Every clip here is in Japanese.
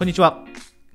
こんにちは。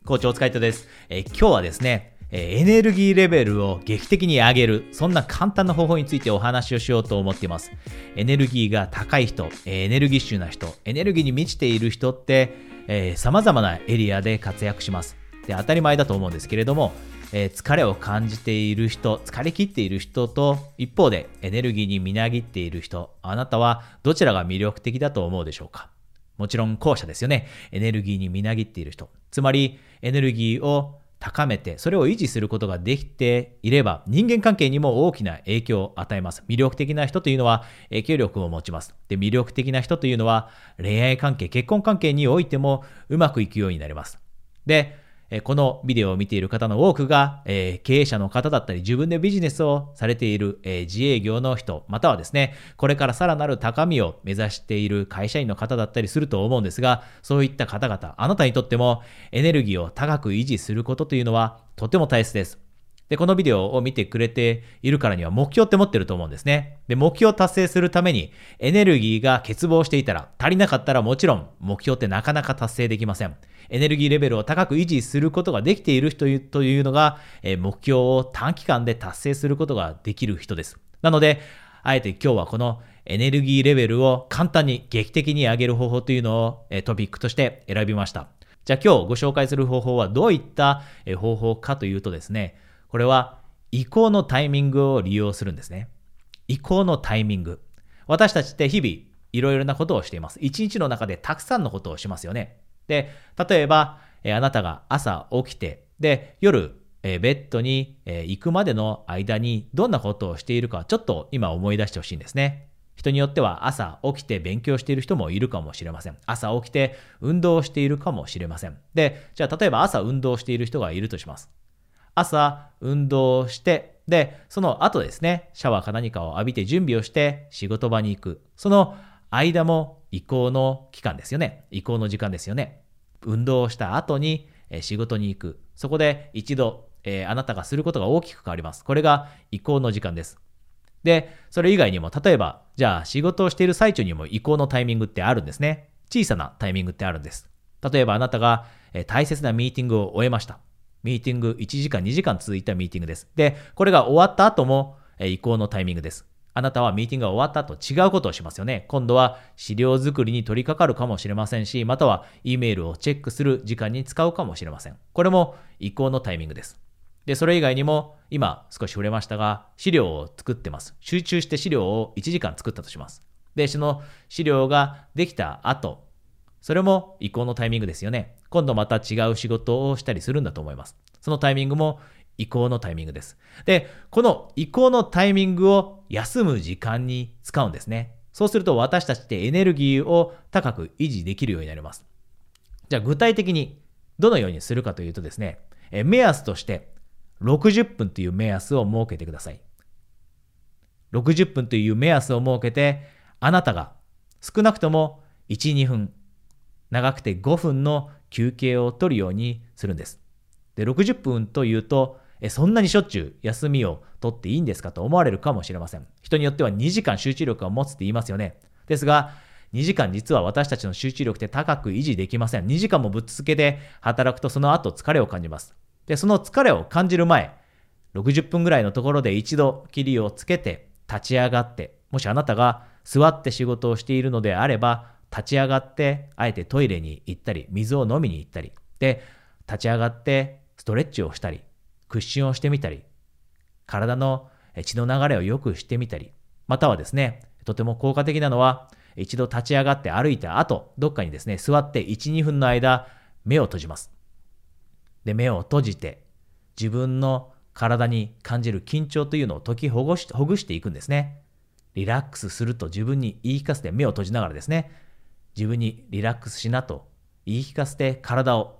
校長お疲れ様です。え今日はですねえ、エネルギーレベルを劇的に上げる、そんな簡単な方法についてお話をしようと思っています。エネルギーが高い人え、エネルギッシュな人、エネルギーに満ちている人って、えー、様々なエリアで活躍します。で、当たり前だと思うんですけれども、え、疲れを感じている人、疲れ切っている人と、一方でエネルギーにみなぎっている人、あなたはどちらが魅力的だと思うでしょうか？もちろん後者ですよね。エネルギーにみなぎっている人。つまり、エネルギーを高めて、それを維持することができていれば、人間関係にも大きな影響を与えます。魅力的な人というのは影響力を持ちます。で、魅力的な人というのは、恋愛関係、結婚関係においてもうまくいくようになります。で、このビデオを見ている方の多くが、え経営者の方だったり、自分でビジネスをされている、え自営業の人、またはですね、これからさらなる高みを目指している会社員の方だったりすると思うんですが、そういった方々、あなたにとってもエネルギーを高く維持することというのはとても大切です。で、このビデオを見てくれているからには目標って持ってると思うんですね。で、目標を達成するためにエネルギーが欠乏していたら、足りなかったらもちろん目標ってなかなか達成できません。エネルギーレベルを高く維持することができている人というのが、え目標を短期間で達成することができる人です。なので、あえて今日はこのエネルギーレベルを簡単に劇的に上げる方法というのをえトピックとして選びました。じゃあ今日ご紹介する方法はどういった方法かというとですね、これは移行のタイミングを利用するんですね。移行のタイミング。私たちって日々いろいろなことをしています。一日の中でたくさんのことをしますよね。で、例えば、えあなたが朝起きて、で、夜、えベッドに、え行くまでの間にどんなことをしているかちょっと今思い出してほしいんですね。人によっては朝起きて勉強している人もいるかもしれません。朝起きて運動しているかもしれません。で、じゃあ例えば朝運動している人がいるとします。朝運動して、で、その後ですね、シャワーか何かを浴びて準備をして仕事場に行く。その間も移行の期間ですよね。移行の時間ですよね。運動をした後に仕事に行く。そこで一度、えー、あなたがすることが大きく変わります。これが移行の時間です。で、それ以外にも、例えば、じゃあ仕事をしている最中にも移行のタイミングってあるんですね。小さなタイミングってあるんです。例えばあなたが大切なミーティングを終えました。ミーティング1時間2時間続いたミーティングです。で、これが終わった後も、え移行のタイミングです。あなたはミーティングが終わった後違うことをしますよね。今度は資料作りに取り掛かるかもしれませんし、または E メールをチェックする時間に使うかもしれません。これも移行のタイミングです。で、それ以外にも、今少し触れましたが、資料を作ってます。集中して資料を1時間作ったとします。で、その資料ができた後、それも移行のタイミングですよね。今度また違う仕事をしたりするんだと思います。そのタイミングも移行のタイミングです。で、この移行のタイミングを休む時間に使うんですね。そうすると私たちってエネルギーを高く維持できるようになります。じゃあ具体的にどのようにするかというとですね、え目安として60分という目安を設けてください。60分という目安を設けて、あなたが少なくとも1、2分長くて5分の休憩を取るようにするんです。で、60分というと、えそんなにしょっちゅう休みを取っていいんですかと思われるかもしれません。人によっては2時間集中力を持つって言いますよね。ですが、2時間実は私たちの集中力って高く維持できません。2時間もぶっ続けで働くとその後疲れを感じます。で、その疲れを感じる前、60分ぐらいのところで一度切りをつけて立ち上がって、もしあなたが座って仕事をしているのであれば、立ち上がって、あえてトイレに行ったり、水を飲みに行ったり、で、立ち上がってストレッチをしたり、屈伸をしてみたり、体の血の流れを良くしてみたり、またはですね、とても効果的なのは、一度立ち上がって歩いた後、どっかにですね、座って1、2分の間、目を閉じます。で、目を閉じて、自分の体に感じる緊張というのを解きほぐしほぐしていくんですね。リラックスすると自分に言い聞かせて目を閉じながらですね、自分にリラックスしなと言い聞かせて体を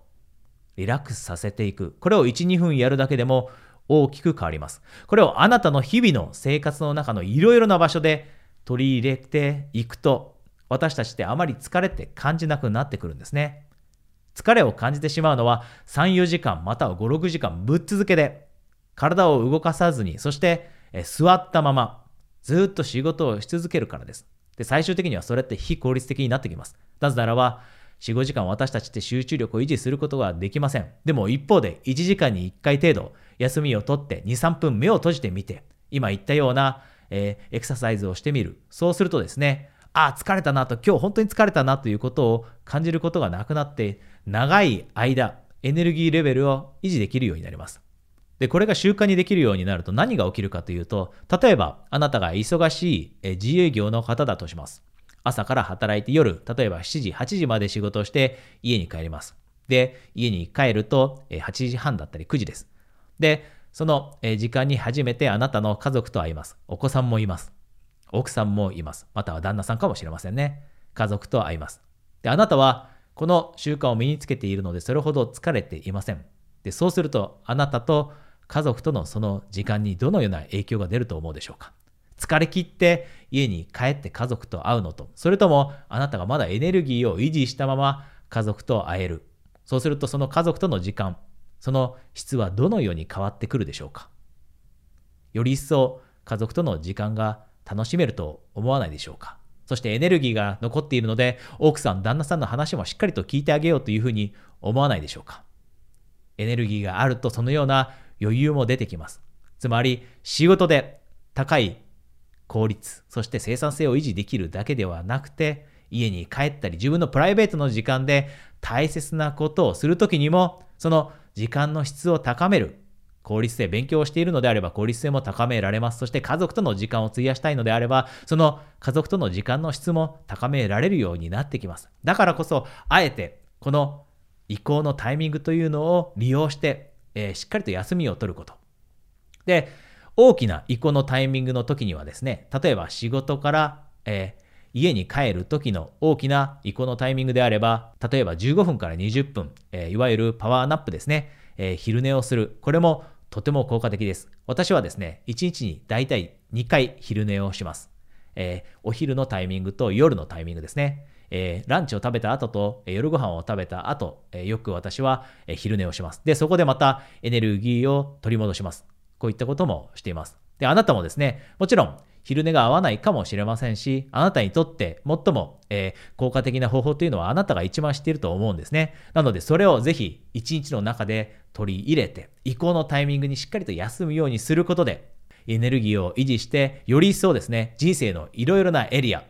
リラックスさせていく。これを1、2分やるだけでも大きく変わります。これをあなたの日々の生活の中のいろいろな場所で取り入れていくと、私たちってあまり疲れて感じなくなってくるんですね。疲れを感じてしまうのは3、4時間または5、6時間ぶっ続けで体を動かさずに、そして座ったままずっと仕事をし続けるからです。で、最終的にはそれって非効率的になってきます。なぜならば、4、5時間私たちって集中力を維持することができません。でも一方で1時間に1回程度休みをとって2、3分目を閉じてみて、今言ったような、えー、エクササイズをしてみる。そうするとですね、ああ、疲れたなと、今日本当に疲れたなということを感じることがなくなって、長い間、エネルギーレベルを維持できるようになります。で、これが習慣にできるようになると何が起きるかというと、例えばあなたが忙しい自営業の方だとします。朝から働いて夜、例えば7時、8時まで仕事をして家に帰ります。で、家に帰ると8時半だったり9時です。で、その時間に初めてあなたの家族と会います。お子さんもいます。奥さんもいます。または旦那さんかもしれませんね。家族と会います。で、あなたはこの習慣を身につけているのでそれほど疲れていません。で、そうするとあなたと家族とのその時間にどのような影響が出ると思うでしょうか？疲れ切って家に帰って家族と会うのと、それともあなたがまだエネルギーを維持したまま家族と会える。そうするとその家族との時間、その質はどのように変わってくるでしょうか？より一層家族との時間が楽しめると思わないでしょうか？そしてエネルギーが残っているので、奥さん、旦那さんの話もしっかりと聞いてあげようというふうに思わないでしょうか？エネルギーがあるとそのような余裕も出てきます。つまり仕事で高い効率、そして生産性を維持できるだけではなくて、家に帰ったり自分のプライベートの時間で大切なことをするときにも、その時間の質を高める。効率性、勉強をしているのであれば効率性も高められます。そして家族との時間を費やしたいのであれば、その家族との時間の質も高められるようになってきます。だからこそ、あえてこの移行のタイミングというのを利用して、えー、しっかりと休みを取ること。で、大きな移行のタイミングの時にはですね、例えば仕事から、えー、家に帰る時の大きな移行のタイミングであれば、例えば15分から20分、えー、いわゆるパワーナップですね、えー、昼寝をする。これもとても効果的です。私はですね、1日にだいたい2回昼寝をします。え、お昼のタイミングと夜のタイミングですね。えー、ランチを食べた後と、えー、夜ご飯を食べた後、えー、よく私は、えー、昼寝をします。で、そこでまたエネルギーを取り戻します。こういったこともしています。で、あなたもですね、もちろん昼寝が合わないかもしれませんし、あなたにとって最も、えー、効果的な方法というのはあなたが一番知っていると思うんですね。なので、それをぜひ一日の中で取り入れて、移行のタイミングにしっかりと休むようにすることで、エネルギーを維持して、より一層ですね、人生のいろいろなエリア、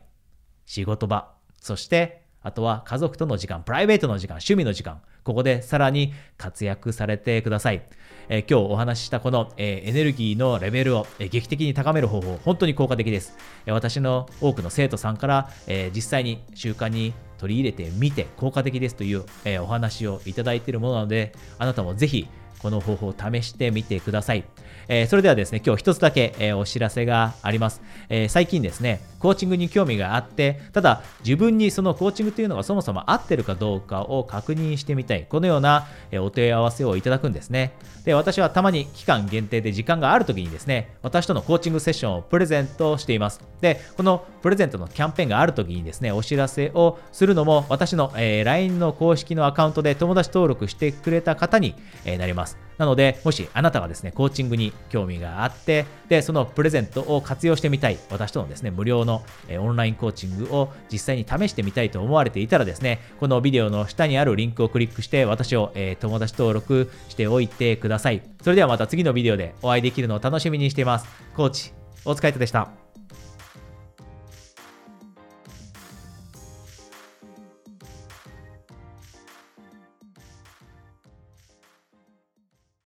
仕事場、そしてあとは家族との時間、プライベートの時間、趣味の時間、ここでさらに活躍されてください。えー、今日お話ししたこの、えー、エネルギーのレベルを、えー、劇的に高める方法、本当に効果的です。え私の多くの生徒さんから、え実際に習慣に取り入れてみて効果的ですという、えお話をいただいているものなので、あなたもぜひこの方法を試してみてください。えー、それではですね、今日一つだけ、えー、お知らせがあります、えー、最近ですね、コーチングに興味があって、ただ自分にそのコーチングというのがそもそも合ってるかどうかを確認してみたい。このような、えお問い合わせをいただくんですね。で、私はたまに期間限定で時間がある時にですね、私とのコーチングセッションをプレゼントしています。で、このプレゼントのキャンペーンがある時にですね、お知らせをするのも、私の、え LINE の公式のアカウントで友達登録してくれた方に、えなります。なので、もしあなたがですね、コーチングに興味があって、で、そのプレゼントを活用してみたい、私とのですね、無料の、オンラインコーチングを実際に試してみたいと思われていたらですね、このビデオの下にあるリンクをクリックして、私を、え友達登録しておいてください。それではまた次のビデオでお会いできるのを楽しみにしています。コーチ、大塚イトでした。